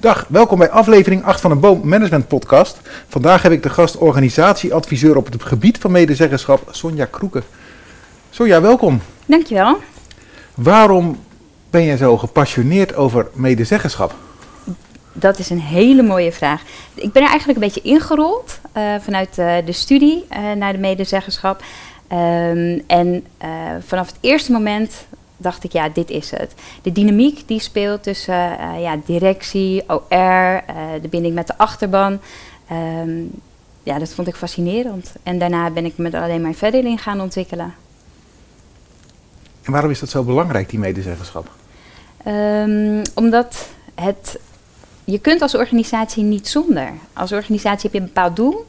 Dag, welkom bij aflevering 8 van de Boom Management Podcast. Vandaag heb ik de gast organisatieadviseur op het gebied van medezeggenschap, Sonja Kroeken. Sonja, welkom. Dankjewel. Waarom ben jij zo gepassioneerd over medezeggenschap? Dat is een hele mooie vraag. Ik ben er eigenlijk een beetje ingerold uh, vanuit uh, de studie uh, naar de medezeggenschap. Um, en vanaf het eerste moment dacht ik, ja, dit is het. De dynamiek die speelt tussen uh, ja, directie, OR, uh, de binding met de achterban. Um, ja, dat vond ik fascinerend. En daarna ben ik me er alleen maar verder in gaan ontwikkelen. En waarom is dat zo belangrijk, die medezeggenschap? Um, omdat het, je kunt als organisatie niet zonder. Als organisatie heb je een bepaald doel.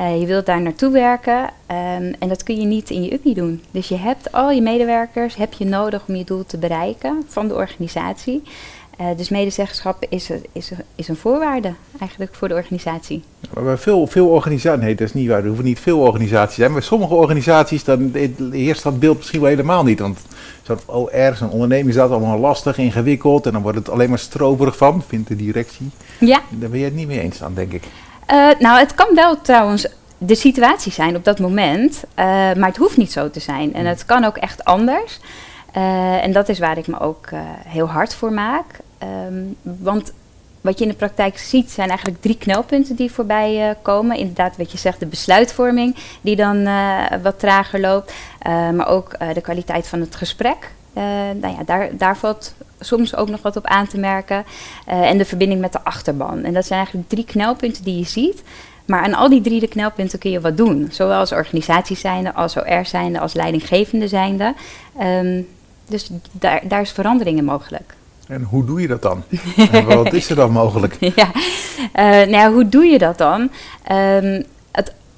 Uh, je wilt daar naartoe werken um, en dat kun je niet in je uppie doen. Dus je hebt al je medewerkers heb je nodig om je doel te bereiken van de organisatie. Uh, dus medezeggenschap is, is, is een voorwaarde eigenlijk voor de organisatie. Maar bij veel, veel organisaties, nee dat is niet waar, er hoeven niet veel organisaties te zijn. Maar sommige organisaties dan heerst dat beeld misschien wel helemaal niet. Want zo'n OR, zo'n onderneming is dat allemaal lastig, ingewikkeld en dan wordt het alleen maar stroperig van, vindt de directie. Ja. Daar ben je het niet mee eens aan, denk ik. Uh, nou, het kan wel trouwens de situatie zijn op dat moment, uh, maar het hoeft niet zo te zijn. En het kan ook echt anders. Uh, en dat is waar ik me ook heel hard voor maak. Um, want wat je in de praktijk ziet zijn eigenlijk drie knelpunten die voorbij komen. Inderdaad, wat je zegt, de besluitvorming die dan wat trager loopt. maar ook de kwaliteit van het gesprek. Nou ja, daar, daar valt soms ook nog wat op aan te merken. Uh, en de verbinding met de achterban. En dat zijn eigenlijk drie knelpunten die je ziet. Maar aan al die drie de knelpunten kun je wat doen. Zowel als organisatie zijnde, als OR zijnde, als leidinggevende zijnde. Um, dus daar, daar is verandering in mogelijk. En hoe doe je dat dan? en wat is er dan mogelijk? ja, uh, nou ja, hoe doe je dat dan? Um, het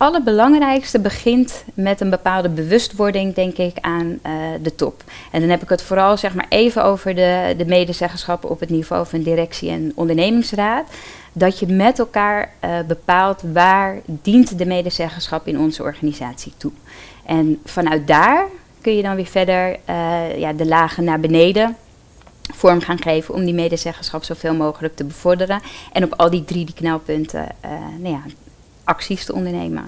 allerbelangrijkste begint met een bepaalde bewustwording, denk ik, aan uh, de top. En dan heb ik het vooral zeg maar, even over de, de medezeggenschappen op het niveau van directie en ondernemingsraad. Dat je met elkaar uh, bepaalt waar dient de medezeggenschap in onze organisatie toe. En vanuit daar kun je dan weer verder uh, ja, de lagen naar beneden vorm gaan geven om die medezeggenschap zoveel mogelijk te bevorderen. En op al die drie die knelpunten nou ja, acties te ondernemen.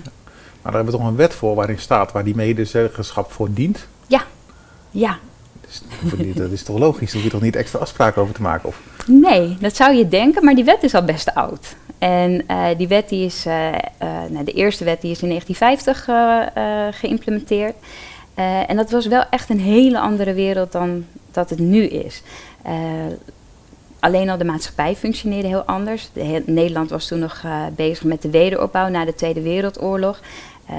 Maar daar hebben we toch een wet voor waarin staat waar die medezeggenschap voor dient? Ja, ja. Dus, dat is toch logisch? Daar hoef je toch niet extra afspraken over te maken? Of? Nee, dat zou je denken, maar die wet is al best oud. En uh, die wet die is, uh, uh, nou, de eerste wet die is in 1950 geïmplementeerd. en dat was wel echt een hele andere wereld dan dat het nu is. Alleen al de maatschappij functioneerde heel anders. De, Nederland was toen nog uh, bezig met de wederopbouw na de Tweede Wereldoorlog. Uh,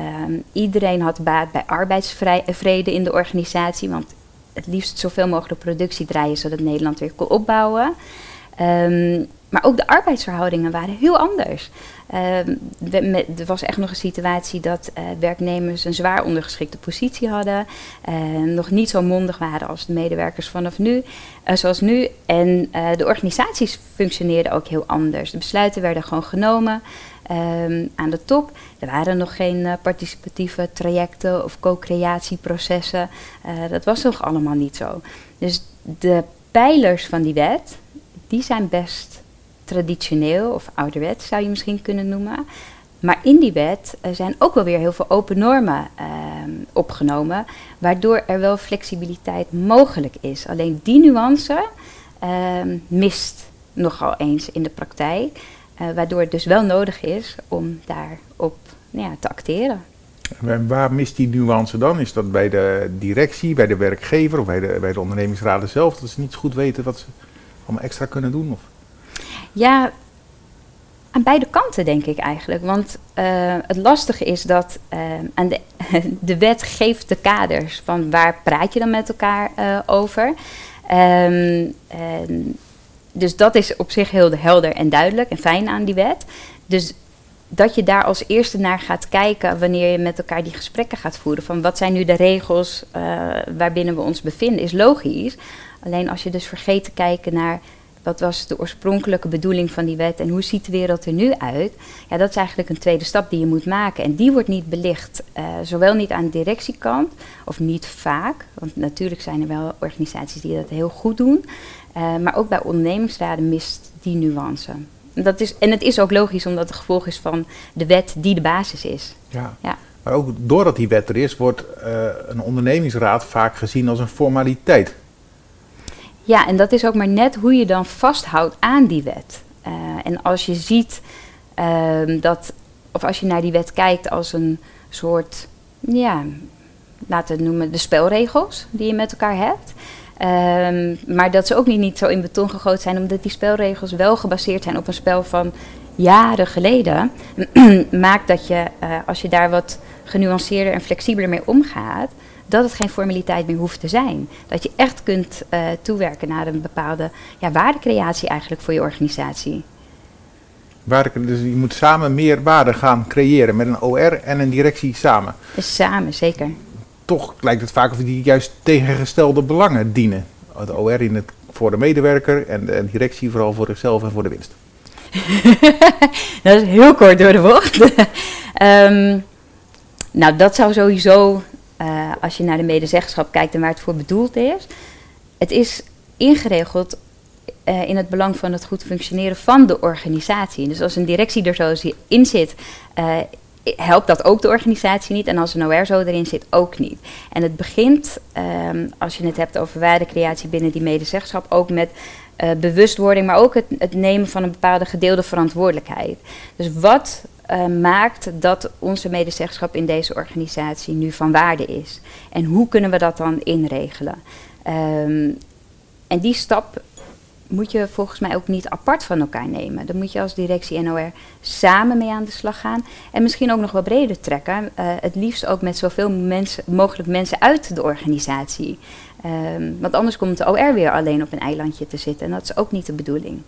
iedereen had baat bij arbeidsvrede in de organisatie, want het liefst zoveel mogelijk productie draaien zodat Nederland weer kon opbouwen. Um, maar ook de arbeidsverhoudingen waren heel anders. Uh, er was echt nog een situatie dat uh, werknemers een zwaar ondergeschikte positie hadden. Uh, nog niet zo mondig waren als de medewerkers vanaf nu, eh, zoals nu. En de organisaties functioneerden ook heel anders. De besluiten werden gewoon genomen ehm, aan de top. Er waren nog geen participatieve trajecten of co-creatieprocessen. dat was nog allemaal niet zo. Dus de pijlers van die wet, die zijn best traditioneel of ouderwet zou je misschien kunnen noemen. Maar in die wet uh, zijn ook wel weer heel veel open normen uh, opgenomen, waardoor er wel flexibiliteit mogelijk is. Alleen die nuance uh, mist nogal eens in de praktijk, eh, waardoor het dus wel nodig is om daarop nou ja, te acteren. En waar mist die nuance dan? Is dat bij de directie, bij de werkgever of bij de, bij de ondernemingsraden zelf? Dat ze niet goed weten wat ze allemaal extra kunnen doen? Of? Ja, aan beide kanten denk ik eigenlijk. Want uh, het lastige is dat uh, aan de, de wet geeft de kaders van waar praat je dan met elkaar uh, over. Um, dus dat is op zich heel helder en duidelijk en fijn aan die wet. Dus dat je daar als eerste naar gaat kijken wanneer je met elkaar die gesprekken gaat voeren. Van wat zijn nu de regels waarbinnen we ons bevinden, is logisch. Alleen als je dus vergeet te kijken naar wat was de oorspronkelijke bedoeling van die wet en hoe ziet de wereld er nu uit? Ja, dat is eigenlijk een tweede stap die je moet maken. En die wordt niet belicht, uh, zowel niet aan de directiekant, of niet vaak, want natuurlijk zijn er wel organisaties die dat heel goed doen. Eh, maar ook bij ondernemingsraden mist die nuance. Dat is, en het is ook logisch omdat het gevolg is van de wet die de basis is. Ja. Ja. Maar ook doordat die wet er is, wordt eh, een ondernemingsraad vaak gezien als een formaliteit. Ja, en dat is ook maar net hoe je dan vasthoudt aan die wet. Eh, en als je ziet ehm, dat, of als je naar die wet kijkt als een soort, ja, laten we het noemen, de spelregels die je met elkaar hebt. Ehm, maar dat ze ook niet, niet zo in beton gegoten zijn, omdat die spelregels wel gebaseerd zijn op een spel van jaren geleden. maakt dat je, eh, als je daar wat genuanceerder en flexibeler mee omgaat, dat het geen formaliteit meer hoeft te zijn. Dat je echt kunt eh, toewerken naar een bepaalde ja, waardecreatie eigenlijk voor je organisatie. Waarde, dus je moet samen meer waarde gaan creëren met een OR en een directie samen. Dus samen, zeker. Toch lijkt het vaak of die juist tegengestelde belangen dienen. Het OR in het, voor de medewerker en de directie vooral voor zichzelf en voor de winst. dat is heel kort door de bocht. Ehm, nou, dat zou sowieso, eh, als je naar de medezeggenschap kijkt en waar het voor bedoeld is. Het is ingeregeld eh, in het belang van het goed functioneren van de organisatie. Dus als een directie er zo in zit, eh, helpt dat ook de organisatie niet. En als een OR zo erin zit, ook niet. En het begint, ehm, als je het hebt over waardecreatie binnen die medezeggenschap, ook met uh, bewustwording, maar ook het, het, nemen van een bepaalde gedeelde verantwoordelijkheid. Dus wat uh, maakt dat onze medezeggenschap in deze organisatie nu van waarde is? En hoe kunnen we dat dan inregelen? Um, en die stap moet je volgens mij ook niet apart van elkaar nemen. Dan moet je als directie NOR samen mee aan de slag gaan. En misschien ook nog wel breder trekken. Uh, het liefst ook met zoveel mensen, mogelijk mensen uit de organisatie. Um, want anders komt de OR weer alleen op een eilandje te zitten. En dat is ook niet de bedoeling.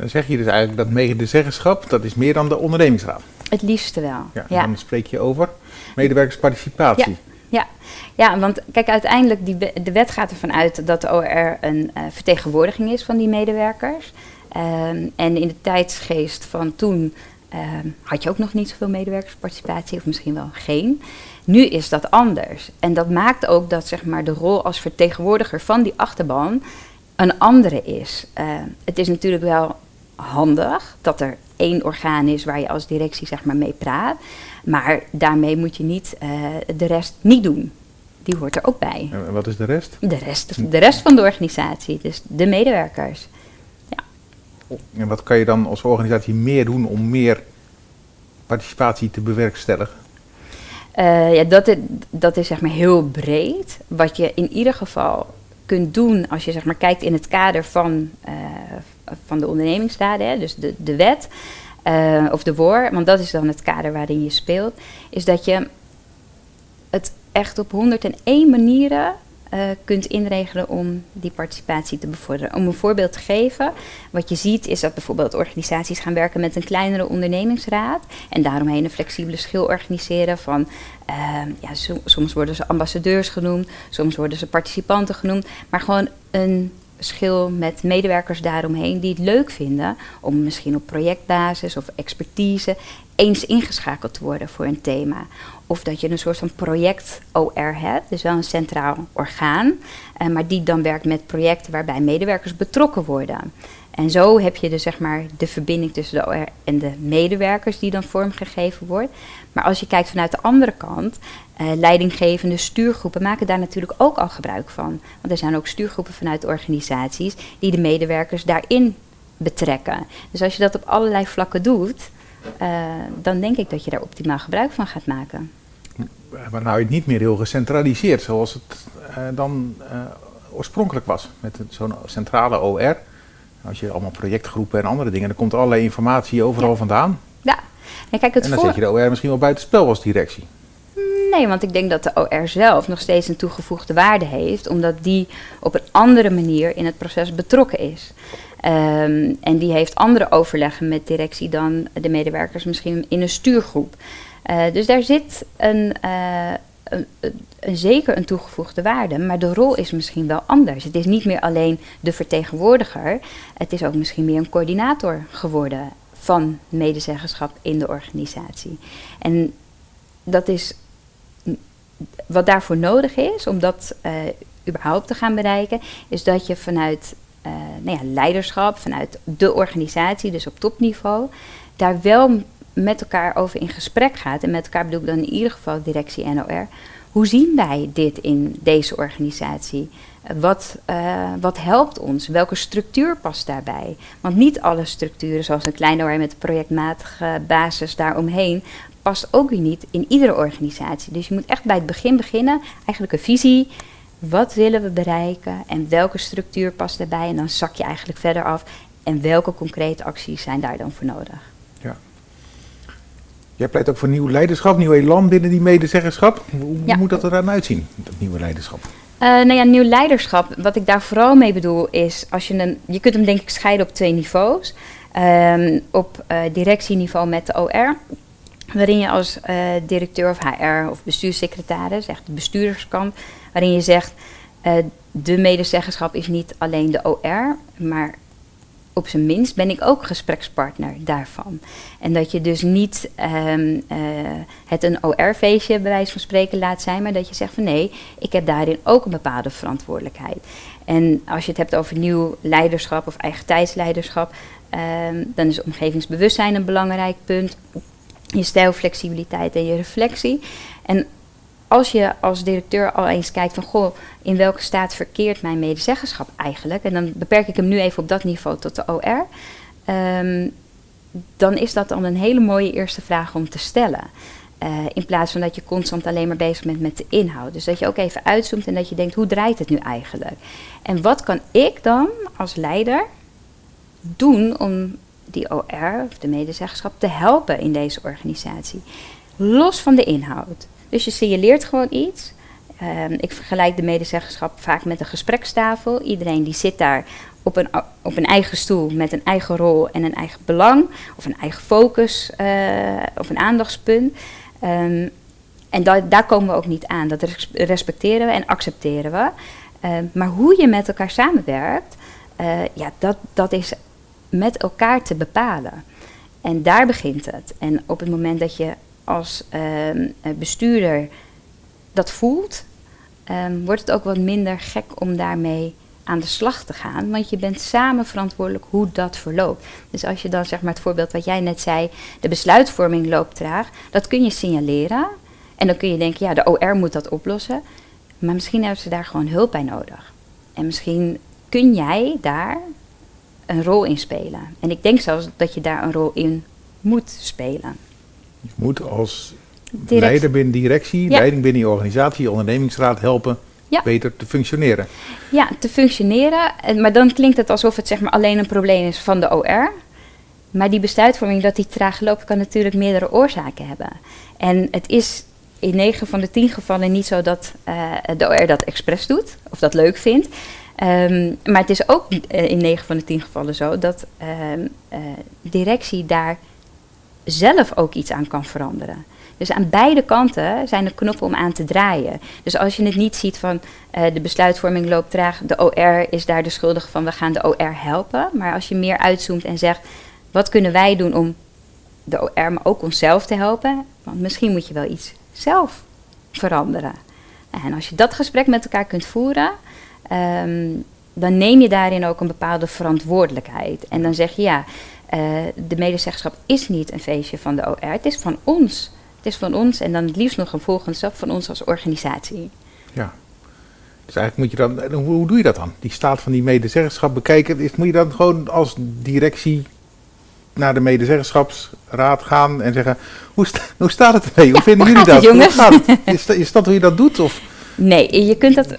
Dan zeg je dus eigenlijk dat medezeggenschap, dat is meer dan de ondernemingsraad. Het liefste wel. Ja, ja. Dan spreek je over medewerkersparticipatie. Ja. Ja, ja, want kijk, uiteindelijk, die, de wet gaat ervan uit dat de OR een uh, vertegenwoordiging is van die medewerkers. Um, en in de tijdsgeest van toen um, had je ook nog niet zoveel medewerkersparticipatie, of misschien wel geen. Nu is dat anders. En dat maakt ook dat zeg maar, de rol als vertegenwoordiger van die achterban een andere is. Uh, het is natuurlijk wel handig dat er één orgaan is waar je als directie zeg maar, mee praat. Maar daarmee moet je niet uh, de rest niet doen. Die hoort er ook bij. En wat is de rest? De rest, de rest van de organisatie, dus de medewerkers. Ja. En wat kan je dan als organisatie meer doen om meer participatie te bewerkstelligen? Uh, ja, dat, is, dat is zeg maar heel breed. Wat je in ieder geval kunt doen als je zeg maar kijkt in het kader van, uh, van de ondernemingsraden, hè, dus de, de wet. Uh, of de WOR, want dat is dan het kader waarin je speelt, is dat je het echt op 101 manieren uh, kunt inregelen om die participatie te bevorderen. Om een voorbeeld te geven, wat je ziet is dat bijvoorbeeld organisaties gaan werken met een kleinere ondernemingsraad en daaromheen een flexibele schil organiseren van, uh, ja, so, soms worden ze ambassadeurs genoemd, soms worden ze participanten genoemd, maar gewoon een schil met medewerkers daaromheen die het leuk vinden om misschien op projectbasis of expertise eens ingeschakeld te worden voor een thema. Of dat je een soort van project-OR hebt, dus wel een centraal orgaan, eh, maar die dan werkt met projecten waarbij medewerkers betrokken worden. En zo heb je dus zeg maar de verbinding tussen de OR en de medewerkers die dan vormgegeven wordt. Maar als je kijkt vanuit de andere kant, uh, leidinggevende stuurgroepen maken daar natuurlijk ook al gebruik van. Want er zijn ook stuurgroepen vanuit organisaties die de medewerkers daarin betrekken. Dus als je dat op allerlei vlakken doet, uh, dan denk ik dat je daar optimaal gebruik van gaat maken. Maar nou het niet meer heel gecentraliseerd zoals het uh, dan oorspronkelijk was. Met zo'n centrale OR. Als je allemaal projectgroepen en andere dingen, dan komt allerlei informatie overal ja. vandaan. Ja. En, kijk, het en dan voor... zet je de OR misschien wel buitenspel als directie. Nee, want ik denk dat de OR zelf nog steeds een toegevoegde waarde heeft, omdat die op een andere manier in het proces betrokken is. Um, en die heeft andere overleggen met directie dan de medewerkers misschien in een stuurgroep. Uh, dus daar zit een, uh, een, een, zeker een toegevoegde waarde, maar de rol is misschien wel anders. Het is niet meer alleen de vertegenwoordiger, het is ook misschien meer een coördinator geworden van medezeggenschap in de organisatie. En dat is wat daarvoor nodig is, om dat uh, überhaupt te gaan bereiken, is dat je vanuit uh, nou ja, leiderschap, vanuit de organisatie, dus op topniveau, daar wel met elkaar over in gesprek gaat. En met elkaar bedoel ik dan in ieder geval directie NOR. Hoe zien wij dit in deze organisatie? Wat, uh, wat helpt ons? Welke structuur past daarbij? Want niet alle structuren, zoals een kleine OR met projectmatige basis daaromheen, past ook weer niet in iedere organisatie. Dus je moet echt bij het begin beginnen, eigenlijk een visie. Wat willen we bereiken en welke structuur past daarbij? En dan zak je eigenlijk verder af. En welke concrete acties zijn daar dan voor nodig? Jij pleit ook voor nieuw leiderschap, nieuw elan binnen die medezeggenschap. Hoe moet dat er dan uitzien, dat nieuwe leiderschap? Uh, nou ja, nieuw leiderschap. Wat ik daar vooral mee bedoel is, als je een, je kunt hem denk ik scheiden op twee niveaus. Um, op uh, directieniveau met de OR, waarin je als uh, directeur of HR of bestuurssecretaris, echt de bestuurderskant, waarin je zegt, de medezeggenschap is niet alleen de OR, maar op zijn minst ben ik ook gesprekspartner daarvan. En dat je dus niet um, uh, het een OR-feestje bij wijze van spreken laat zijn, maar dat je zegt van nee, ik heb daarin ook een bepaalde verantwoordelijkheid. En als je het hebt over nieuw leiderschap of eigen tijdsleiderschap, um, dan is omgevingsbewustzijn een belangrijk punt. Je stijlflexibiliteit en je reflectie. En als je als directeur al eens kijkt van goh, in welke staat verkeert mijn medezeggenschap eigenlijk? En dan beperk ik hem nu even op dat niveau tot de OR. Ehm, dan is dat dan een hele mooie eerste vraag om te stellen. Uh, in plaats van dat je constant alleen maar bezig bent met de inhoud. Dus dat je ook even uitzoomt en dat je denkt, hoe draait het nu eigenlijk? En wat kan ik dan als leider doen om die OR, of de medezeggenschap, te helpen in deze organisatie? Los van de inhoud. Dus je signaleert gewoon iets. Um, ik vergelijk de medezeggenschap vaak met een gesprekstafel. Iedereen die zit daar op een, op een eigen stoel met een eigen rol en een eigen belang, of een eigen focus uh, of een aandachtspunt. Um, en da daar komen we ook niet aan. Dat respecteren we en accepteren we. Uh, maar hoe je met elkaar samenwerkt, uh, ja, dat, dat is met elkaar te bepalen. En daar begint het. En op het moment dat je als ehm, eh, bestuurder dat voelt, um, wordt het ook wat minder gek om daarmee aan de slag te gaan. Want je bent samen verantwoordelijk hoe dat verloopt. Dus als je dan zeg maar het voorbeeld wat jij net zei, de besluitvorming loopt traag, dat kun je signaleren. En dan kun je denken, ja, de OR moet dat oplossen. Maar misschien hebben ze daar gewoon hulp bij nodig. En misschien kun jij daar een rol in spelen. En ik denk zelfs dat je daar een rol in moet spelen. Je moet als leider binnen directie, leiding binnen je organisatie, je ondernemingsraad helpen beter te functioneren. Ja, te functioneren. Maar dan klinkt het alsof het zeg maar alleen een probleem is van de OR. Maar die besluitvorming dat die traag loopt, kan natuurlijk meerdere oorzaken hebben. En het is in 9 van de 10 gevallen niet zo dat uh, de OR dat expres doet of dat leuk vindt. Um, maar het is ook uh, in 9 van de 10 gevallen zo dat uh, directie daar zelf ook iets aan kan veranderen. Dus aan beide kanten zijn er knoppen om aan te draaien. Dus als je het niet ziet van uh, de besluitvorming loopt traag, de OR is daar de schuldige van, we gaan de OR helpen. Maar als je meer uitzoomt en zegt, wat kunnen wij doen om de OR, maar ook onszelf te helpen? Want misschien moet je wel iets zelf veranderen. En als je dat gesprek met elkaar kunt voeren, um, dan neem je daarin ook een bepaalde verantwoordelijkheid. En dan zeg je ja, de medezeggenschap is niet een feestje van de OR, het is van ons. Het is van ons en dan het liefst nog een volgende stap van ons als organisatie. Ja. Dus eigenlijk moet je dan, hoe, doe je dat dan? Die staat van die medezeggenschap bekijken. Is, moet je dan gewoon als directie naar de medezeggenschapsraad gaan en zeggen: hoe, sta, hoe staat het ermee? Hoe ja, vinden jullie dat? Jongens? Hoe gaat het? Is, is dat hoe je dat doet? Of? Nee, je kunt dat.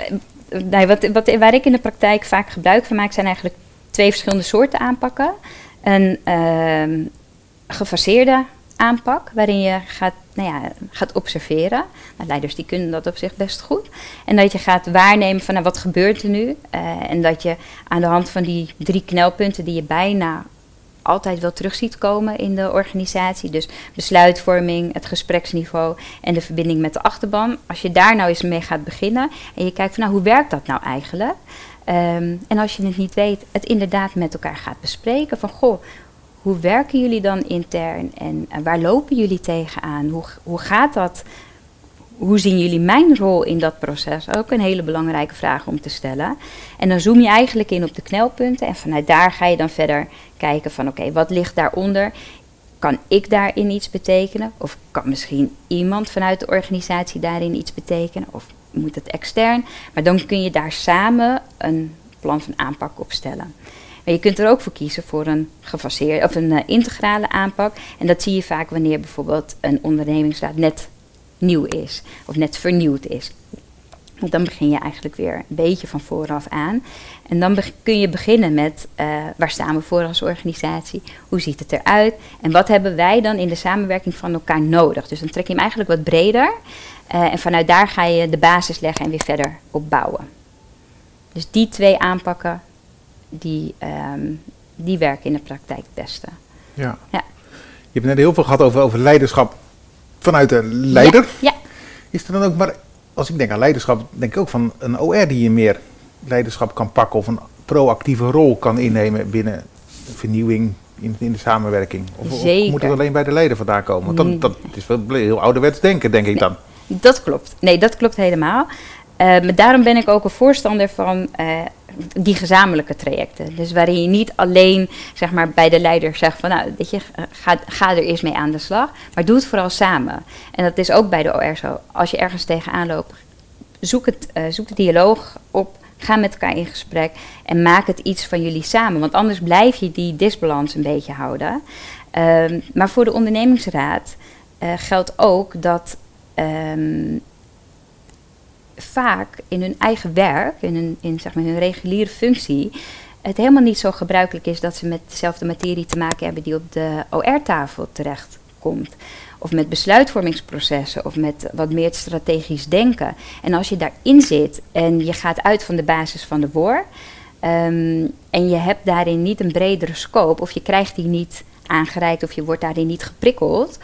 Nee, wat, wat, waar ik in de praktijk vaak gebruik van maak, zijn eigenlijk twee verschillende soorten aanpakken een uh, gefaseerde aanpak, waarin je gaat, nou ja, gaat observeren. Nou, leiders die kunnen dat op zich best goed. En dat je gaat waarnemen van nou, wat gebeurt er nu. Uh, en dat je aan de hand van die drie knelpunten die je bijna altijd wel terug ziet komen in de organisatie. Dus besluitvorming, het gespreksniveau en de verbinding met de achterban. Als je daar nou eens mee gaat beginnen en je kijkt van nou, hoe werkt dat nou eigenlijk? Um, en als je het niet weet, het inderdaad met elkaar gaat bespreken. Van goh, hoe werken jullie dan intern en, en waar lopen jullie tegenaan? Hoe, hoe gaat dat? hoe zien jullie mijn rol in dat proces? Ook een hele belangrijke vraag om te stellen. En dan zoom je eigenlijk in op de knelpunten en vanuit daar ga je dan verder kijken van oké, wat ligt daaronder? Kan ik daarin iets betekenen? Of kan misschien iemand vanuit de organisatie daarin iets betekenen? Of moet het extern? Maar dan kun je daar samen een plan van aanpak opstellen. Maar je kunt er ook voor kiezen voor een gefaseerde of een eh, integrale aanpak. En dat zie je vaak wanneer bijvoorbeeld een ondernemingsraad net nieuw is of net vernieuwd is. Want dan begin je eigenlijk weer een beetje van vooraf aan. En dan kun je beginnen met uh, waar staan we voor als organisatie? Hoe ziet het eruit? En wat hebben wij dan in de samenwerking van elkaar nodig? Dus dan trek je hem eigenlijk wat breder. Uh, en vanuit daar ga je de basis leggen en weer verder opbouwen. Dus die twee aanpakken, die, um, die werken in de praktijk het beste. Ja. ja. Je hebt net heel veel gehad over, over leiderschap vanuit de leider. Ja, Is er dan ook, maar als ik denk aan leiderschap, denk ik ook van een OR die je meer leiderschap kan pakken of een proactieve rol kan innemen binnen vernieuwing in, in de samenwerking? Of, of, moet het alleen bij de leider vandaan komen? Want dat, dat is wel heel ouderwets denken, denk ik dan. Dat klopt. Nee, dat klopt helemaal. Uh, maar daarom ben ik ook een voorstander van uh, die gezamenlijke trajecten. Dus waarin je niet alleen zeg maar, bij de leider zegt van nou, weet je, ga, ga er eerst mee aan de slag. Maar doe het vooral samen. En dat is ook bij de OR zo. Als je ergens tegenaan loopt, zoek, het, zoek de dialoog op. Ga met elkaar in gesprek en maak het iets van jullie samen. Want anders blijf je die disbalans een beetje houden. Um, maar voor de ondernemingsraad geldt ook dat um, vaak in hun eigen werk, in hun, in, zeg maar, hun reguliere functie, het helemaal niet zo gebruikelijk is dat ze met dezelfde materie te maken hebben die op de OR-tafel terechtkomt. Of met besluitvormingsprocessen of met wat meer strategisch denken. En als je daarin zit en je gaat uit van de basis van de WOR. Um, en je hebt daarin niet een bredere scope, of je krijgt die niet aangereikt, of je wordt daarin niet geprikkeld.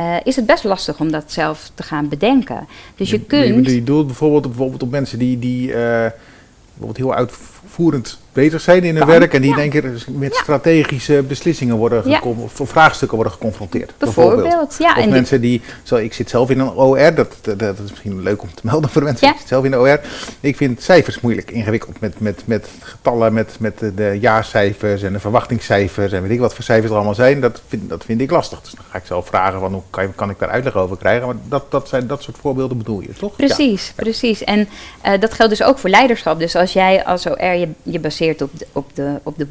Uh, is het best lastig om dat zelf te gaan bedenken. Dus je, je kunt. Je doelt bijvoorbeeld, bijvoorbeeld op mensen die, die uh, bijvoorbeeld heel uitvoerend bezig zijn in hun werk en die ja. denken met ja. strategische beslissingen worden ja. of vraagstukken worden geconfronteerd. Bijvoorbeeld, bijvoorbeeld. ja. Of mensen die, zo, ik zit zelf in een OR, dat, dat, dat, is misschien leuk om te melden voor de mensen, ik zit zelf in de OR. Ik vind cijfers moeilijk, ingewikkeld met, met, met getallen, met, met de, de jaarcijfers en de verwachtingscijfers en weet ik wat voor cijfers er allemaal zijn, dat vind, dat vind ik lastig. Dus dan ga ik zelf vragen van hoe kan, kan ik daar uitleg over krijgen, maar dat, dat zijn dat soort voorbeelden bedoel je, toch? Precies, precies. En uh, dat geldt dus ook voor leiderschap. Dus als jij als OR je, je baseert op de, op, de, op de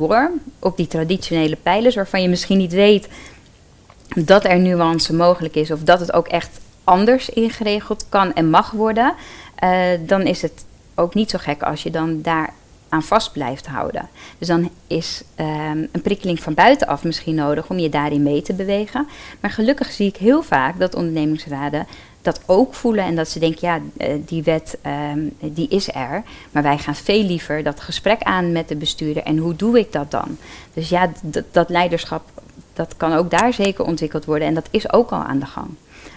op die traditionele pijlers, waarvan je misschien niet weet dat er nuance mogelijk is of dat het ook echt anders ingeregeld kan en mag worden, uh, dan is het ook niet zo gek als je dan daar aan vast blijft houden. Dus dan is um, een prikkeling van buitenaf misschien nodig om je daarin mee te bewegen. Maar gelukkig zie ik heel vaak dat ondernemingsraden dat ook voelen en dat ze denken, ja, eh, die wet um, die is er, maar wij gaan veel liever dat gesprek aan met de bestuurder en hoe doe ik dat dan? Dus ja, dat leiderschap, dat kan ook daar zeker ontwikkeld worden en dat is ook al aan de gang.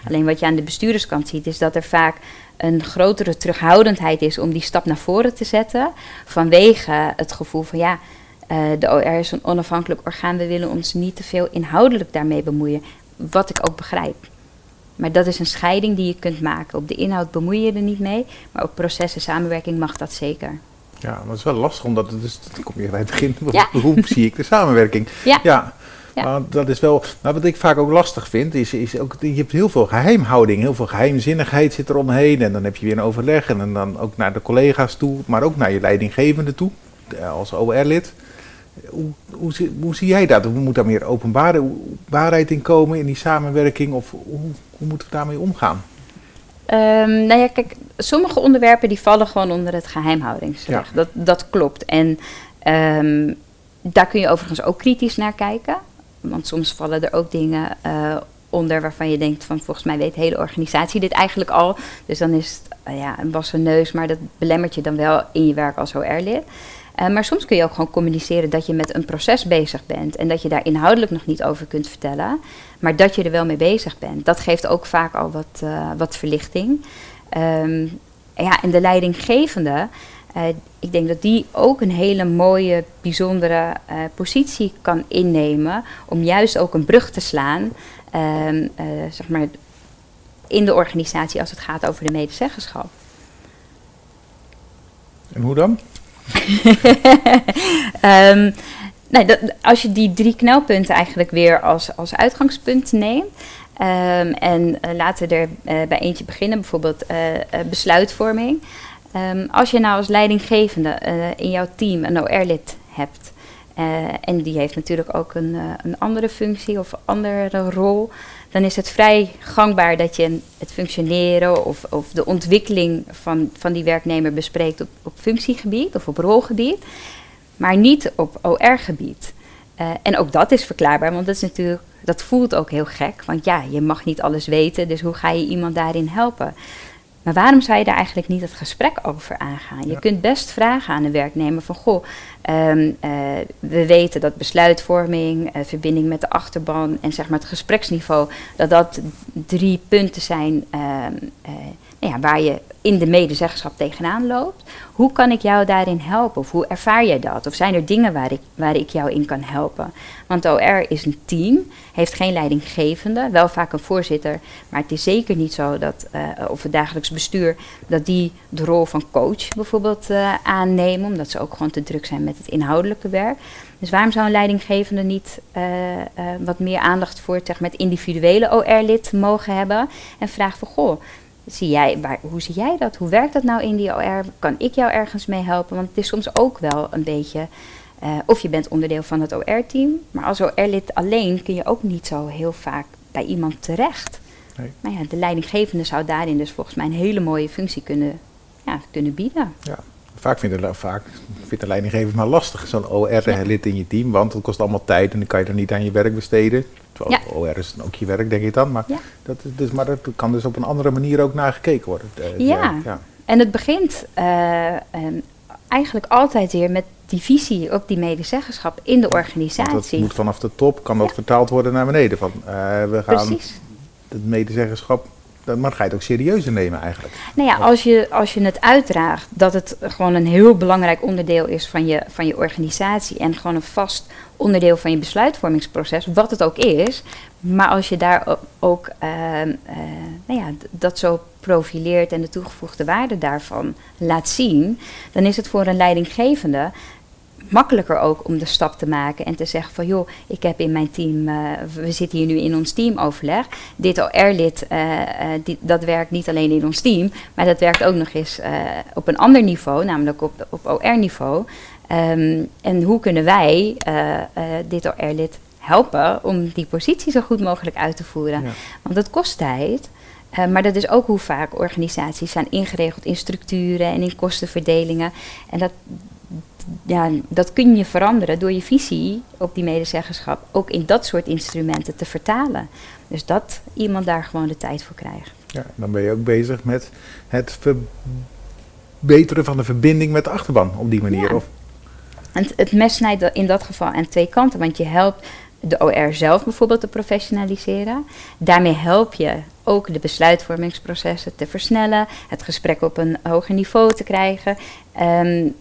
Alleen wat je aan de bestuurderskant ziet, is dat er vaak een grotere terughoudendheid is om die stap naar voren te zetten, vanwege het gevoel van ja, uh, de OR is een onafhankelijk orgaan, we willen ons niet te veel inhoudelijk daarmee bemoeien, wat ik ook begrijp. Maar dat is een scheiding die je kunt maken. Op de inhoud bemoei je er niet mee, maar op processen, samenwerking mag dat zeker. Ja, maar het is wel lastig, omdat het is, dan kom je bij het begin, ja. hoe zie ik de samenwerking? Ja. ja. Ja. Maar dat is wel, maar wat ik vaak ook lastig vind, is, is ook, je hebt heel veel geheimhouding, heel veel geheimzinnigheid zit er omheen. En dan heb je weer een overleg en dan ook naar de collega's toe, maar ook naar je leidinggevende toe, als OR-lid. Hoe, hoe, hoe, zie jij dat? Hoe moet daar meer openbare waarheid in komen in die samenwerking? Of hoe, hoe moeten we daarmee omgaan? Um, nou ja, kijk, sommige onderwerpen die vallen gewoon onder het geheimhoudingsrecht. Ja. Dat, dat klopt. En um, daar kun je overigens ook kritisch naar kijken. Want soms vallen er ook dingen uh, onder waarvan je denkt van volgens mij weet de hele organisatie dit eigenlijk al. Dus dan is het uh, ja, een wassen neus, maar dat belemmert je dan wel in je werk als OR-lid. Uh, maar soms kun je ook gewoon communiceren dat je met een proces bezig bent en dat je daar inhoudelijk nog niet over kunt vertellen, maar dat je er wel mee bezig bent. Dat geeft ook vaak al wat, wat verlichting. Um, ja, en de leidinggevende, uh, ik denk dat die ook een hele mooie, bijzondere positie kan innemen om juist ook een brug te slaan. Uh, zeg maar in de organisatie als het gaat over de medezeggenschap. En hoe dan? dat, als je die drie knelpunten eigenlijk weer als, als uitgangspunt neemt. Um, en uh, laten er uh, bij eentje beginnen, bijvoorbeeld uh, besluitvorming. Um, als je nou als leidinggevende in jouw team een OR-lid hebt, en die heeft natuurlijk ook een, een andere functie of andere rol, dan is het vrij gangbaar dat je het functioneren of, of de ontwikkeling van, van die werknemer bespreekt op, op functiegebied of op rolgebied, maar niet op OR-gebied. Uh, en ook dat is verklaarbaar, want dat, is natuurlijk, dat voelt ook heel gek. Want ja, je mag niet alles weten, dus hoe ga je iemand daarin helpen? Maar waarom zou je daar eigenlijk niet het gesprek over aangaan? Je kunt best vragen aan de werknemer van, goh, um, uh, we weten dat besluitvorming, uh, verbinding met de achterban en zeg maar het gespreksniveau, dat dat drie punten zijn um, uh, ja, waar je in de medezeggenschap tegenaan loopt. Hoe kan ik jou daarin helpen? Of hoe ervaar jij dat? Of zijn er dingen waar ik, waar ik jou in kan helpen? Want OR is een team, heeft geen leidinggevende, wel vaak een voorzitter, maar het is zeker niet zo dat, uh, of het dagelijks bestuur, dat die de rol van coach bijvoorbeeld uh, aannemen, omdat ze ook gewoon te druk zijn met het inhoudelijke werk. Dus waarom zou een leidinggevende niet uh, wat meer aandacht voor met individuele OR-lid mogen hebben en vragen van goh, Zie jij, waar, hoe zie jij dat? Hoe werkt dat nou in die OR? Kan ik jou ergens mee helpen? Want het is soms ook wel een beetje. Uh, of je bent onderdeel van het OR-team, maar als OR-lid alleen kun je ook niet zo heel vaak bij iemand terecht. Nee. Maar ja, de leidinggevende zou daarin dus volgens mij een hele mooie functie kunnen, ja, kunnen bieden. Ja. Vaak vindt de, vaak vindt de leidinggever maar lastig, zo'n OR-lid ja. in je team, want het kost allemaal tijd en dan kan je er niet aan je werk besteden. Terwijl ja. OR is dan ook je werk, denk ik dan. Maar, ja. dat, is dus, maar dat kan dus op een andere manier ook naar gekeken worden. Ja. ja. en het begint uh, um, eigenlijk altijd weer met die visie op die medezeggenschap in de organisatie. Want dat moet vanaf de top, kan dat vertaald worden naar beneden. Van, uh, we gaan Precies. het medezeggenschap maar dan ga je het ook serieuzer nemen eigenlijk. Nou ja, als je, als je het uitdraagt dat het gewoon een heel belangrijk onderdeel is van je, van je organisatie en gewoon een vast onderdeel van je besluitvormingsproces, wat het ook is. Maar als je daar ook uh, nou ja, dat zo profileert en de toegevoegde waarde daarvan laat zien, dan is het voor een leidinggevende makkelijker ook om de stap te maken en te zeggen van joh, ik heb in mijn team, uh, we zitten hier nu in ons teamoverleg. Dit OR-lid, uh, uh, dat werkt niet alleen in ons team, maar dat werkt ook nog eens op een ander niveau, namelijk op, op OR-niveau. Um, en hoe kunnen wij dit OR-lid helpen om die positie zo goed mogelijk uit te voeren? Ja. Want dat kost tijd. Uh, maar dat is ook hoe vaak organisaties zijn ingeregeld in structuren en in kostenverdelingen. En dat, ja, dat kun je veranderen door je visie op die medezeggenschap ook in dat soort instrumenten te vertalen. Dus dat iemand daar gewoon de tijd voor krijgt. Ja, dan ben je ook bezig met het verbeteren van de verbinding met de achterban op die manier. Ja. Of? En het mes snijdt in dat geval aan twee kanten, want je helpt de OR zelf bijvoorbeeld te professionaliseren. Daarmee help je ook de besluitvormingsprocessen te versnellen, het gesprek op een hoger niveau te krijgen. Um,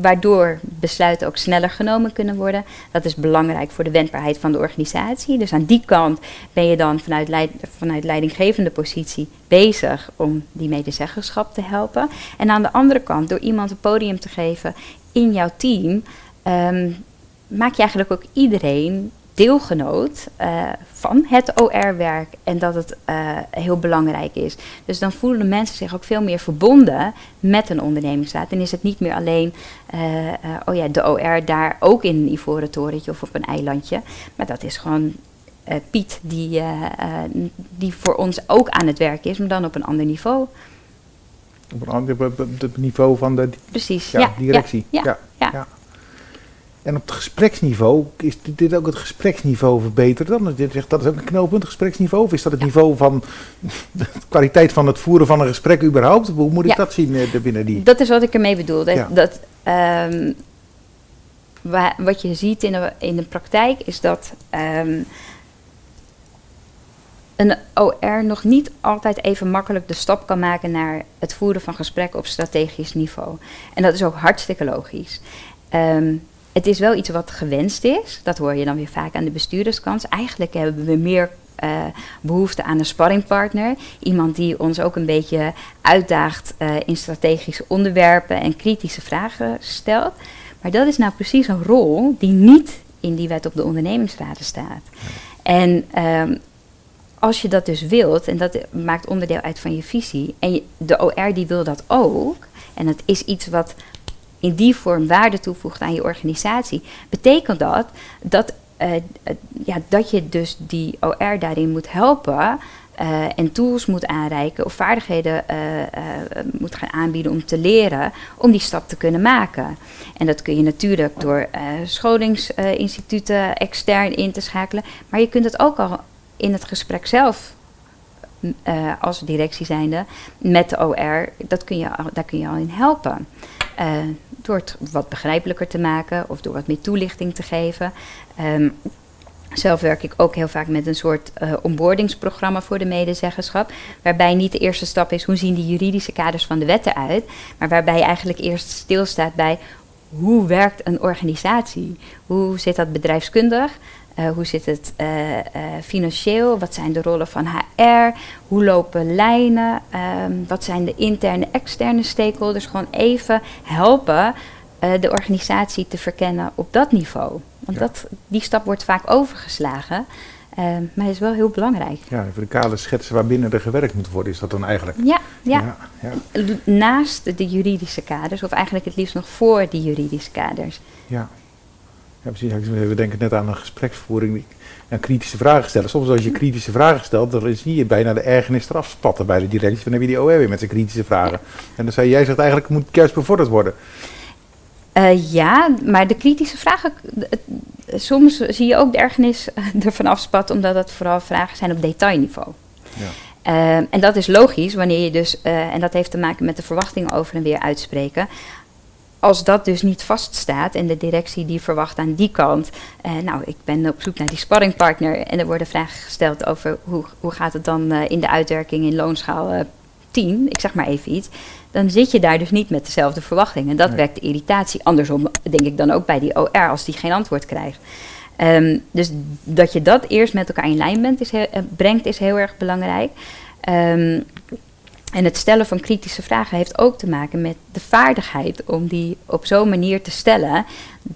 waardoor besluiten ook sneller genomen kunnen worden. Dat is belangrijk voor de wendbaarheid van de organisatie. Dus aan die kant ben je dan vanuit, vanuit leidinggevende positie bezig om die medezeggenschap te helpen. En aan de andere kant, door iemand een podium te geven in jouw team, um, maak je eigenlijk ook iedereen deelgenoot uh, van het OR-werk en dat het uh, heel belangrijk is. Dus dan voelen mensen zich ook veel meer verbonden met een ondernemingsraad. En is het niet meer alleen, uh, oh ja, de OR daar ook in een ivoren torentje of op een eilandje. Maar dat is gewoon Piet die, die voor ons ook aan het werk is, maar dan op een ander niveau. Op een ander niveau van de Precies, ja, ja, directie. ja. ja. ja. En op het gespreksniveau, is dit ook het gespreksniveau verbeteren dan? Dat is ook een knelpunt, gespreksniveau? Of is dat het niveau van de kwaliteit van het voeren van een gesprek überhaupt? Hoe moet ik ja. dat zien uh, binnen die? Dat is wat ik ermee bedoel. Dat, ja. dat um, wa wat je ziet in de, in de praktijk is dat um, een OR nog niet altijd even makkelijk de stap kan maken naar het voeren van gesprekken op strategisch niveau. En dat is ook hartstikke logisch. Um, het is wel iets wat gewenst is. Dat hoor je dan weer vaak aan de bestuurderskant. Eigenlijk hebben we meer uh, behoefte aan een sparringpartner. Iemand die ons ook een beetje uitdaagt uh, in strategische onderwerpen en kritische vragen stelt. Maar dat is nou precies een rol die niet in die wet op de ondernemingsraden staat. En um, als je dat dus wilt, en dat maakt onderdeel uit van je visie, en de OR die wil dat ook, en het is iets wat in die vorm waarde toevoegt aan je organisatie, betekent dat dat, uh, ja, dat je dus die OR daarin moet helpen uh, en tools moet aanreiken of vaardigheden uh, moet gaan aanbieden om te leren om die stap te kunnen maken. En dat kun je natuurlijk door scholingsinstituten extern in te schakelen, maar je kunt het ook al in het gesprek zelf als directie zijnde met de OR, dat kun je, daar kun je al in helpen. Uh, door het wat begrijpelijker te maken of door wat meer toelichting te geven. Um, zelf werk ik ook heel vaak met een soort uh, onboardingsprogramma voor de medezeggenschap. Waarbij niet de eerste stap is hoe zien die juridische kaders van de wetten uit. Maar waarbij je eigenlijk eerst stilstaat bij hoe werkt een organisatie? Hoe zit dat bedrijfskundig? Uh, hoe zit het uh, uh, financieel? Wat zijn de rollen van HR? Hoe lopen lijnen? Um, wat zijn de interne, externe stakeholders? Gewoon even helpen de organisatie te verkennen op dat niveau. Want ja. dat, die stap wordt vaak overgeslagen. Ehm, maar is wel heel belangrijk. Ja, even de kale schetsen waarbinnen er gewerkt moet worden, is dat dan eigenlijk? Ja, ja. ja, ja. naast de juridische kaders, of eigenlijk het liefst nog voor die juridische kaders. Ja. Ja, precies. We denken net aan een gespreksvoering. En kritische vragen stellen. Soms als je kritische vragen stelt, dan zie je bijna de ergernis eraf spatten bij de directie. Dan heb je die OR weer met zijn kritische vragen. En dan zei jij zegt eigenlijk moet juist bevorderd worden. Uh, ja, maar de kritische vragen, soms zie je ook de ergernis ervan afspatten, omdat het vooral vragen zijn op detailniveau. Ja. Uh, en dat is logisch wanneer je dus, uh, en dat heeft te maken met de verwachtingen over en weer uitspreken als dat dus niet vaststaat en de directie die verwacht aan die kant, eh, nou, ik ben op zoek naar die sparringpartner en er worden vragen gesteld over hoe, hoe gaat het dan uh, in de uitwerking in loonschaal uh, 10, ik zeg maar even iets, dan zit je daar dus niet met dezelfde verwachtingen. Dat nee. wekt de irritatie. Andersom denk ik dan ook bij die OR als die geen antwoord krijgt. Um, dus dat je dat eerst met elkaar in lijn bent, is heel, uh, brengt, is heel erg belangrijk. Um, en het stellen van kritische vragen heeft ook te maken met de vaardigheid om die op zo'n manier te stellen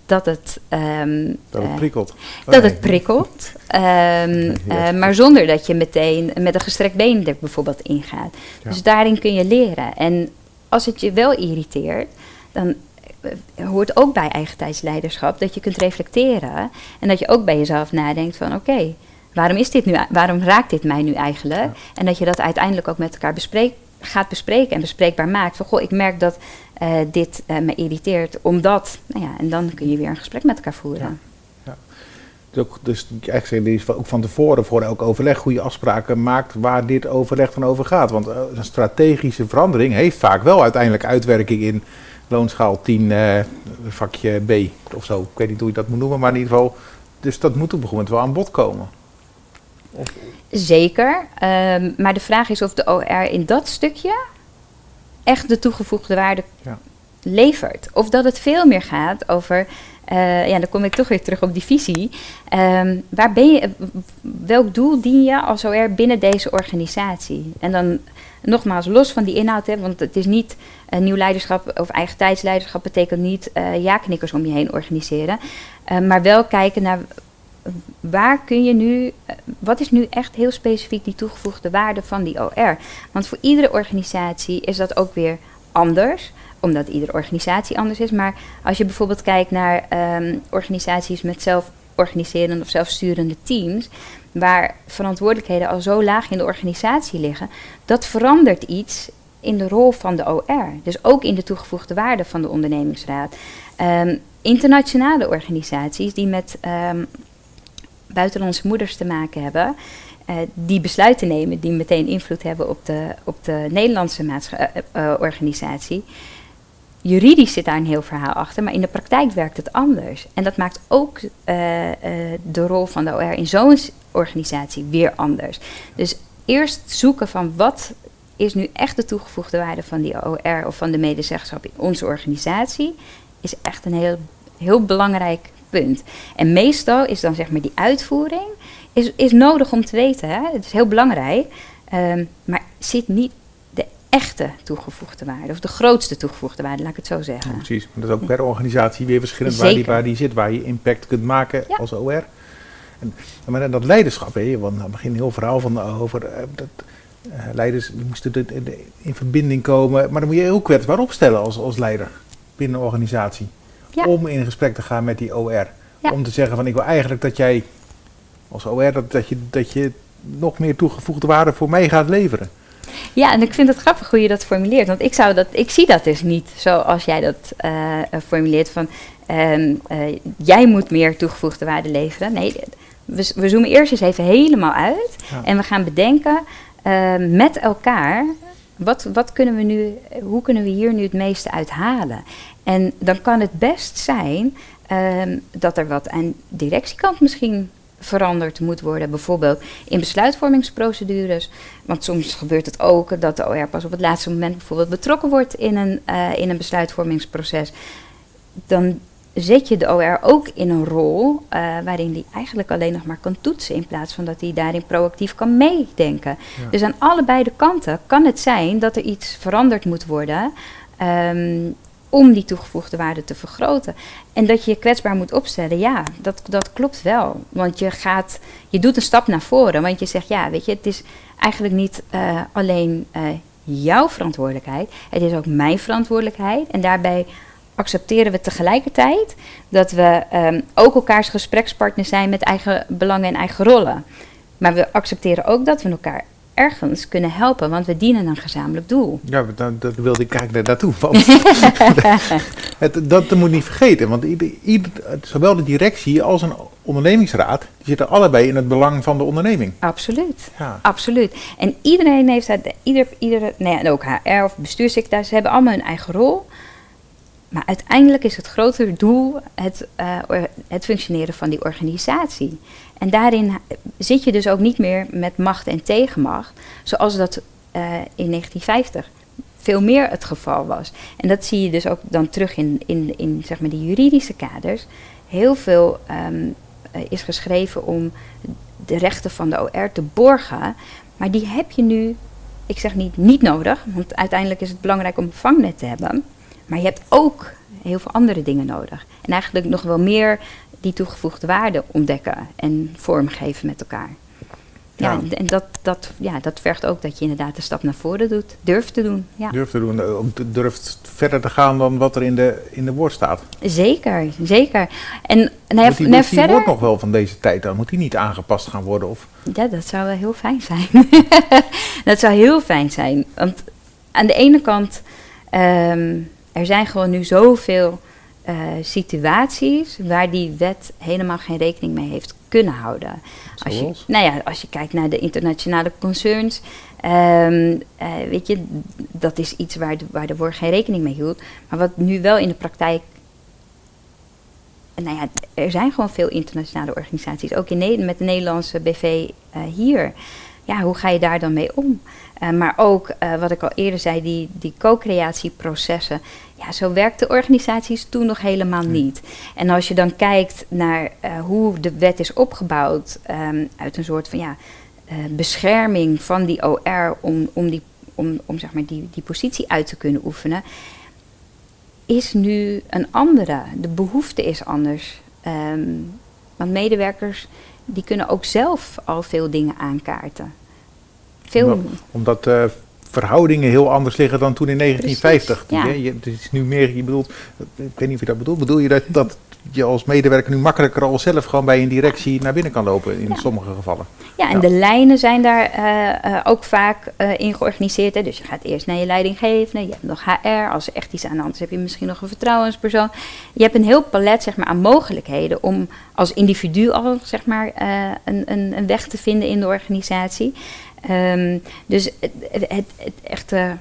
dat het. Um, dat het prikkelt. Uh, dat het prikkelt. Um, uh, maar zonder dat je meteen met een gestrekt been er bijvoorbeeld ingaat. Ja. Dus daarin kun je leren. En als het je wel irriteert, dan uh, hoort ook bij eigentijdsleiderschap dat je kunt reflecteren. En dat je ook bij jezelf nadenkt van oké. Okay, waarom, is dit nu, waarom raakt dit mij nu eigenlijk? Ja. En dat je dat uiteindelijk ook met elkaar bespreekt gaat bespreken en bespreekbaar maakt. Van goh, ik merk dat uh, dit uh, me irriteert, omdat. Nou ja, en dan kun je weer een gesprek met elkaar voeren. Ja. Dus, ook, dus eigenlijk is ook van tevoren voor elk overleg goede afspraken maakt waar dit overleg dan over gaat. Want uh, een strategische verandering heeft vaak wel uiteindelijk uitwerking in loonschaal 10, vakje B of zo. Ik weet niet hoe je dat moet noemen, maar in ieder geval. Dus dat moet op een gegeven moment wel aan bod komen. Of, Zeker, um, maar de vraag is of de OR in dat stukje echt de toegevoegde waarde ja. levert. Of dat het veel meer gaat over, uh, ja, dan kom ik toch weer terug op die visie. Um, waar ben je, welk doel dien je als OR binnen deze organisatie? En dan nogmaals, los van die inhoud, hè, want het is niet uh, nieuw leiderschap of eigen tijdsleiderschap betekent niet uh, ja-knikkers om je heen organiseren. Uh, maar wel kijken naar waar kun je nu, wat is nu echt heel specifiek die toegevoegde waarde van die OR? Want voor iedere organisatie is dat ook weer anders, omdat iedere organisatie anders is. Maar als je bijvoorbeeld kijkt naar um, organisaties met zelforganiserende of zelfsturende teams, waar verantwoordelijkheden al zo laag in de organisatie liggen, dat verandert iets in de rol van de OR. Dus ook in de toegevoegde waarde van de ondernemingsraad. Um, internationale organisaties die met um, buitenlandse moeders te maken hebben. Uh, die besluiten nemen die meteen invloed hebben op de, op de Nederlandse uh, organisatie. Juridisch zit daar een heel verhaal achter, maar in de praktijk werkt het anders. En dat maakt ook de rol van de OR in zo'n organisatie weer anders. Dus eerst zoeken van wat is nu echt de toegevoegde waarde van die OR of van de medezeggenschap in onze organisatie, is echt een heel, heel belangrijk punt. En meestal is dan zeg maar die uitvoering is, is nodig om te weten. Hè? Het is heel belangrijk. Ehm, maar zit niet de echte toegevoegde waarde, of de grootste toegevoegde waarde, laat ik het zo zeggen. Ja, precies, maar dat is ook per organisatie weer verschillend waar die, waar die zit, waar je impact kunt maken als OR. En, maar dat leiderschap, hè, want het begin een heel verhaal van over uh, dat, uh, leiders moesten de, de, in verbinding komen, maar dan moet je heel kwetsbaar opstellen als, als leider binnen een organisatie. Ja. Om in gesprek te gaan met die OR. Ja. Om te zeggen van ik wil eigenlijk dat jij als OR dat, dat, je, dat je nog meer toegevoegde waarde voor mij gaat leveren. Ja, en ik vind het grappig hoe je dat formuleert. Want ik, zou dat, ik zie dat dus niet zoals jij dat uh, formuleert. Van uh, jij moet meer toegevoegde waarde leveren. Nee, we, we zoomen eerst eens even helemaal uit. Ja. En we gaan bedenken ehm, met elkaar. Wat, wat kunnen we nu, hoe kunnen we hier nu het meeste uithalen? En dan kan het best zijn ehm, dat er wat aan directiekant misschien veranderd moet worden. Bijvoorbeeld in besluitvormingsprocedures. Want soms gebeurt het ook dat de OR pas op het laatste moment bijvoorbeeld betrokken wordt in een, uh, in een besluitvormingsproces. Dan zet je de OR ook in een rol uh, waarin die eigenlijk alleen nog maar kan toetsen. In plaats van dat hij daarin proactief kan meedenken. Ja. Dus aan allebei de kanten kan het zijn dat er iets veranderd moet worden. Um, om die toegevoegde waarde te vergroten. En dat je je kwetsbaar moet opstellen, ja, dat, dat klopt wel. Want je gaat, je doet een stap naar voren. Want je zegt, ja, weet je, het is eigenlijk niet uh, alleen uh, jouw verantwoordelijkheid. Het is ook mijn verantwoordelijkheid. En daarbij accepteren we tegelijkertijd dat we um, ook elkaars gesprekspartners zijn met eigen belangen en eigen rollen. Maar we accepteren ook dat we elkaar ergens kunnen helpen, want we dienen een gezamenlijk doel. Ja, dat, dat wilde ik eigenlijk naartoe. het, dat moet niet vergeten, want ieder, ieder, zowel de directie als een ondernemingsraad, die zitten allebei in het belang van de onderneming. Absoluut, ja. absoluut. En iedereen heeft dat, ieder, ieder, nee, en ook HR of bestuurssecretaris hebben allemaal hun eigen rol. Maar uiteindelijk is het grotere doel het, uh, het functioneren van die organisatie. En daarin zit je dus ook niet meer met macht en tegenmacht, zoals dat uh, in 1950 veel meer het geval was. En dat zie je dus ook dan terug in, in, in zeg maar, die juridische kaders. Heel veel um, is geschreven om de rechten van de OR te borgen, maar die heb je nu, ik zeg niet niet nodig, want uiteindelijk is het belangrijk om een vangnet te hebben. Maar je hebt ook heel veel andere dingen nodig. En eigenlijk nog wel meer die toegevoegde waarde ontdekken en vormgeven met elkaar. Ja, ja en dat, dat, ja, dat vergt ook dat je inderdaad een stap naar voren doet. Durft te doen. Ja. Durft te doen. Ook durft verder te gaan dan wat er in de, in de woord staat. Zeker, zeker. En nou, moet die, nou, verder... wordt nog wel van deze tijd dan? Moet die niet aangepast gaan worden? Of? Ja, dat zou wel heel fijn zijn. dat zou heel fijn zijn. Want aan de ene kant... Um, er zijn gewoon nu zoveel uh, situaties waar die wet helemaal geen rekening mee heeft kunnen houden. Als je, nou ja, als je kijkt naar de internationale concerns, um, uh, weet je, dat is iets waar de, waar de WOR geen rekening mee hield. Maar wat nu wel in de praktijk. Nou ja, er zijn gewoon veel internationale organisaties, ook in met de Nederlandse BV uh, hier. Ja, hoe ga je daar dan mee om? Maar ook, wat ik al eerder zei, die, die co-creatieprocessen. Ja, zo werkten organisaties toen nog helemaal niet. En als je dan kijkt naar uh, hoe de wet is opgebouwd, um, uit een soort van ja, bescherming van die OR om, om, die, om, om zeg maar die, die positie uit te kunnen oefenen, is nu een andere. De behoefte is anders. Um, want medewerkers die kunnen ook zelf al veel dingen aankaarten. Veel... Omdat de uh, verhoudingen heel anders liggen dan toen in 1950. ja. je, het is nu meer, je bedoelt, ik weet niet of je dat bedoelt, bedoel je dat, dat je als medewerker nu makkelijker al zelf gewoon bij een directie naar binnen kan lopen in ja. sommige gevallen. Ja, en ja. de lijnen zijn daar uh, uh, ook vaak uh, in georganiseerd. Hè. Dus je gaat eerst naar je leidinggevende, je hebt nog HR, als er echt iets aan de hand is heb je misschien nog een vertrouwenspersoon. Je hebt een heel palet zeg maar, aan mogelijkheden om als individu al zeg maar, een, een, een weg te vinden in de organisatie. Um, dus het, het, echte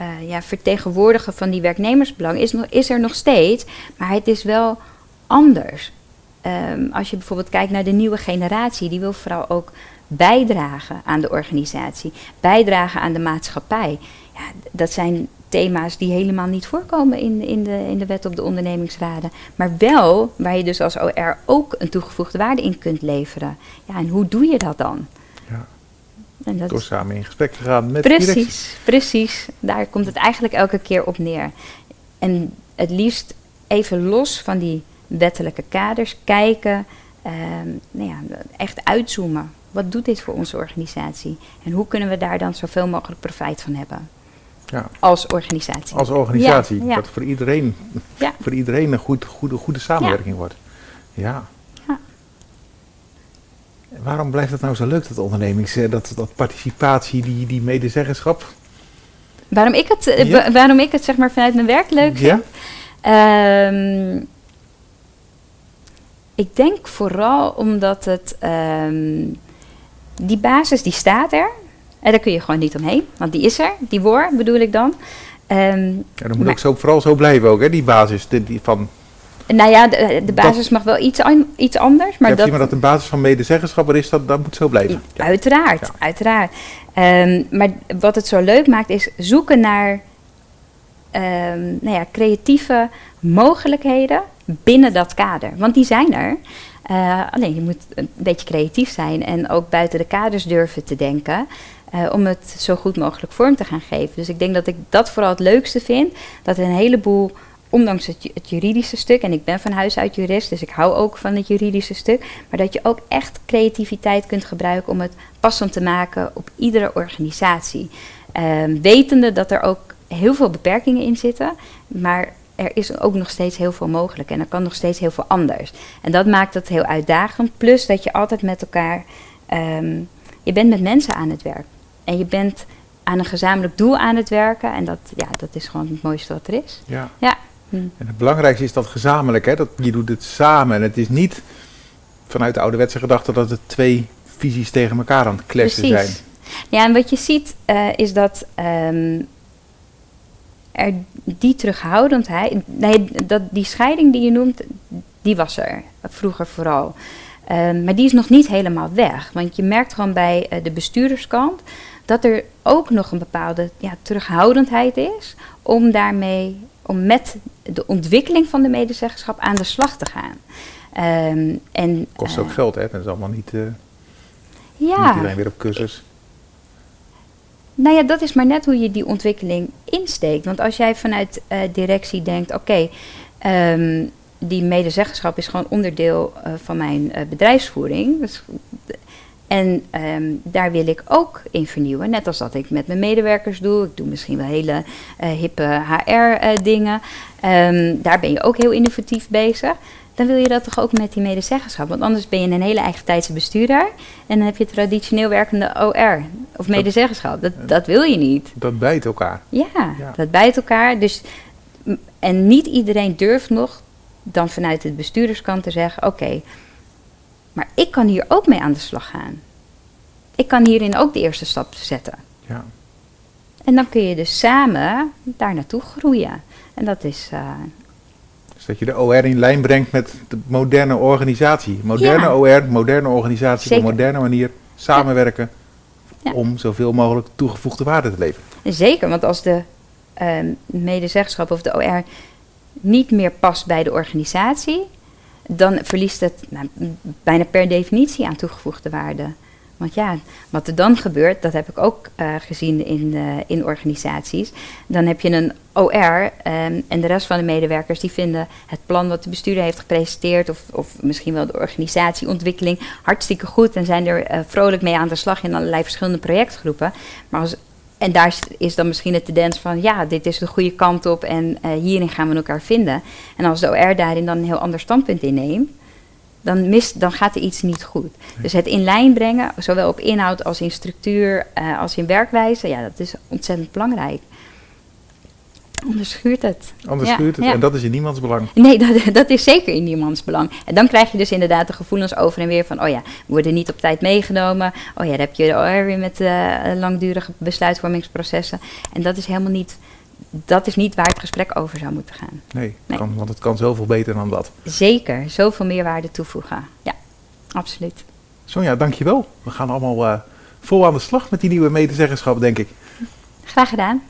uh, ja, vertegenwoordigen van die werknemersbelang is, nog, is er nog steeds, maar het is wel anders. Um, als je bijvoorbeeld kijkt naar de nieuwe generatie, die wil vooral ook bijdragen aan de organisatie, bijdragen aan de maatschappij. Ja, dat zijn thema's die helemaal niet voorkomen in, in, de, in de wet op de ondernemingsraden. Maar wel waar je dus als OR ook een toegevoegde waarde in kunt leveren. Ja, en hoe doe je dat dan? En dat Door samen in gesprek te gaan met de directie. Precies, precies. Daar komt het eigenlijk elke keer op neer. En het liefst even los van die wettelijke kaders kijken, ehm, nou ja, echt uitzoomen. Wat doet dit voor onze organisatie? En hoe kunnen we daar dan zoveel mogelijk profijt van hebben? Ja. Als organisatie. Als organisatie. Ja, ja. Dat voor iedereen, Ja. voor iedereen een goed, goede, goede samenwerking wordt. Ja. Ja. Waarom blijft het nou zo leuk, dat ondernemings, eh, dat, dat participatie, die, die medezeggenschap? Waarom ik het, eh, Ja. wa- waarom ik het zeg maar vanuit mijn werk leuk Ja? vind? Ehm, ik denk vooral omdat het... ehm, die basis die staat er. En daar kun je gewoon niet omheen. Want die is er. Die woord bedoel ik dan. Ehm, Ja, dat moet Maar- ook zo, vooral zo blijven ook, hè, die basis. Die, die van, nou ja, de, de basis mag wel iets, an- iets anders. Maar ja, dat, maar dat de basis van medezeggenschap er is, dat, dat moet zo blijven. Ja. Uiteraard, Ja. uiteraard. Ehm, maar wat het zo leuk maakt is zoeken naar ehm, nou ja, creatieve mogelijkheden binnen dat kader. Want die zijn er. Eh, alleen je moet een beetje creatief zijn en ook buiten de kaders durven te denken. eh, om het zo goed mogelijk vorm te gaan geven. Dus ik denk dat ik dat vooral het leukste vind. Dat een heleboel, ondanks het, het juridische stuk, en ik ben van huis uit jurist, dus ik hou ook van het juridische stuk. Maar dat je ook echt creativiteit kunt gebruiken om het passend te maken op iedere organisatie. Ehm, wetende dat er ook heel veel beperkingen in zitten, maar er is ook nog steeds heel veel mogelijk en er kan nog steeds heel veel anders. En dat maakt het heel uitdagend. Plus dat je altijd met elkaar, ehm, je bent met mensen aan het werk. En je bent aan een gezamenlijk doel aan het werken. En dat, ja, dat is gewoon het mooiste wat er is. Ja. Ja. Hm. En het belangrijkste is dat gezamenlijk, hè, dat je doet het samen. En het is niet vanuit de ouderwetse gedachte dat het twee visies tegen elkaar aan het kletsen zijn. Ja, en wat je ziet eh, is dat ehm, er die terughoudendheid, nee, dat die scheiding die je noemt, die was er vroeger vooral. Ehm, maar die is nog niet helemaal weg. Want je merkt gewoon bij eh, de bestuurderskant dat er ook nog een bepaalde ja, terughoudendheid is om daarmee, om met de ontwikkeling van de medezeggenschap aan de slag te gaan. Ehm, en, Kost eh, ook geld, hè? Dat is allemaal niet, eh niet ja, iedereen weer op cursus. Nou ja, dat is maar net hoe je die ontwikkeling insteekt. Want als jij vanuit eh, directie denkt, oké, ehm, die medezeggenschap is gewoon onderdeel van mijn bedrijfsvoering. Dus, en ehm, daar wil ik ook in vernieuwen. Net als dat ik met mijn medewerkers doe. Ik doe misschien wel hele eh, hippe HR-dingen. Ehm, daar ben je ook heel innovatief bezig. Dan wil je dat toch ook met die medezeggenschap. Want anders ben je een hele eigen tijdse bestuurder. En dan heb je traditioneel werkende OR of medezeggenschap. Dat, dat wil je niet. Dat bijt elkaar. Ja, Ja. dat bijt elkaar. Dus, en niet iedereen durft nog dan vanuit het bestuurderskant te zeggen: Oké, maar ik kan hier ook mee aan de slag gaan. Ik kan hierin ook de eerste stap zetten. Ja. En dan kun je dus samen daar naartoe groeien. En dat is. eh, Dus dat je de OR in lijn brengt met de moderne organisatie. Moderne Ja. OR, moderne organisatie, op een moderne manier samenwerken Ja. om zoveel mogelijk toegevoegde waarde te leveren. Zeker, want als de ehm medezeggenschap of de OR niet meer past bij de organisatie, dan verliest het nou, bijna per definitie aan toegevoegde waarde. Want ja, wat er dan gebeurt, dat heb ik ook eh, gezien in, eh, in organisaties. Dan heb je een OR ehm, en de rest van de medewerkers die vinden het plan wat de bestuurder heeft gepresenteerd, of, of misschien wel de organisatieontwikkeling, hartstikke goed en zijn er eh, vrolijk mee aan de slag in allerlei verschillende projectgroepen. Maar als, en daar is- dan misschien de tendens van, ja, dit is de goede kant op en eh, hierin gaan we elkaar vinden. En als de OR daarin dan een heel ander standpunt inneemt, dan, mist, dan gaat er iets niet goed. Dus het in lijn brengen, zowel op inhoud als in structuur, eh, als in werkwijze, ja, dat is ontzettend belangrijk. Anders schuurt het. Anders Ja, schuurt het ja. en dat is in niemands belang. Nee, dat, dat is zeker in niemands belang. En dan krijg je dus inderdaad de gevoelens over en weer van... oh ja, we worden niet op tijd meegenomen. Oh ja, dan heb je de OR weer met eh, langdurige besluitvormingsprocessen. En dat is helemaal niet... Dat is niet waar het gesprek over zou moeten gaan. Nee, Nee. Kan, want het kan zoveel beter dan dat. Zeker, zoveel meerwaarde toevoegen. Ja, absoluut. Sonja, dankjewel. We gaan allemaal eh, vol aan de slag met die nieuwe medezeggenschap, denk ik. Graag gedaan.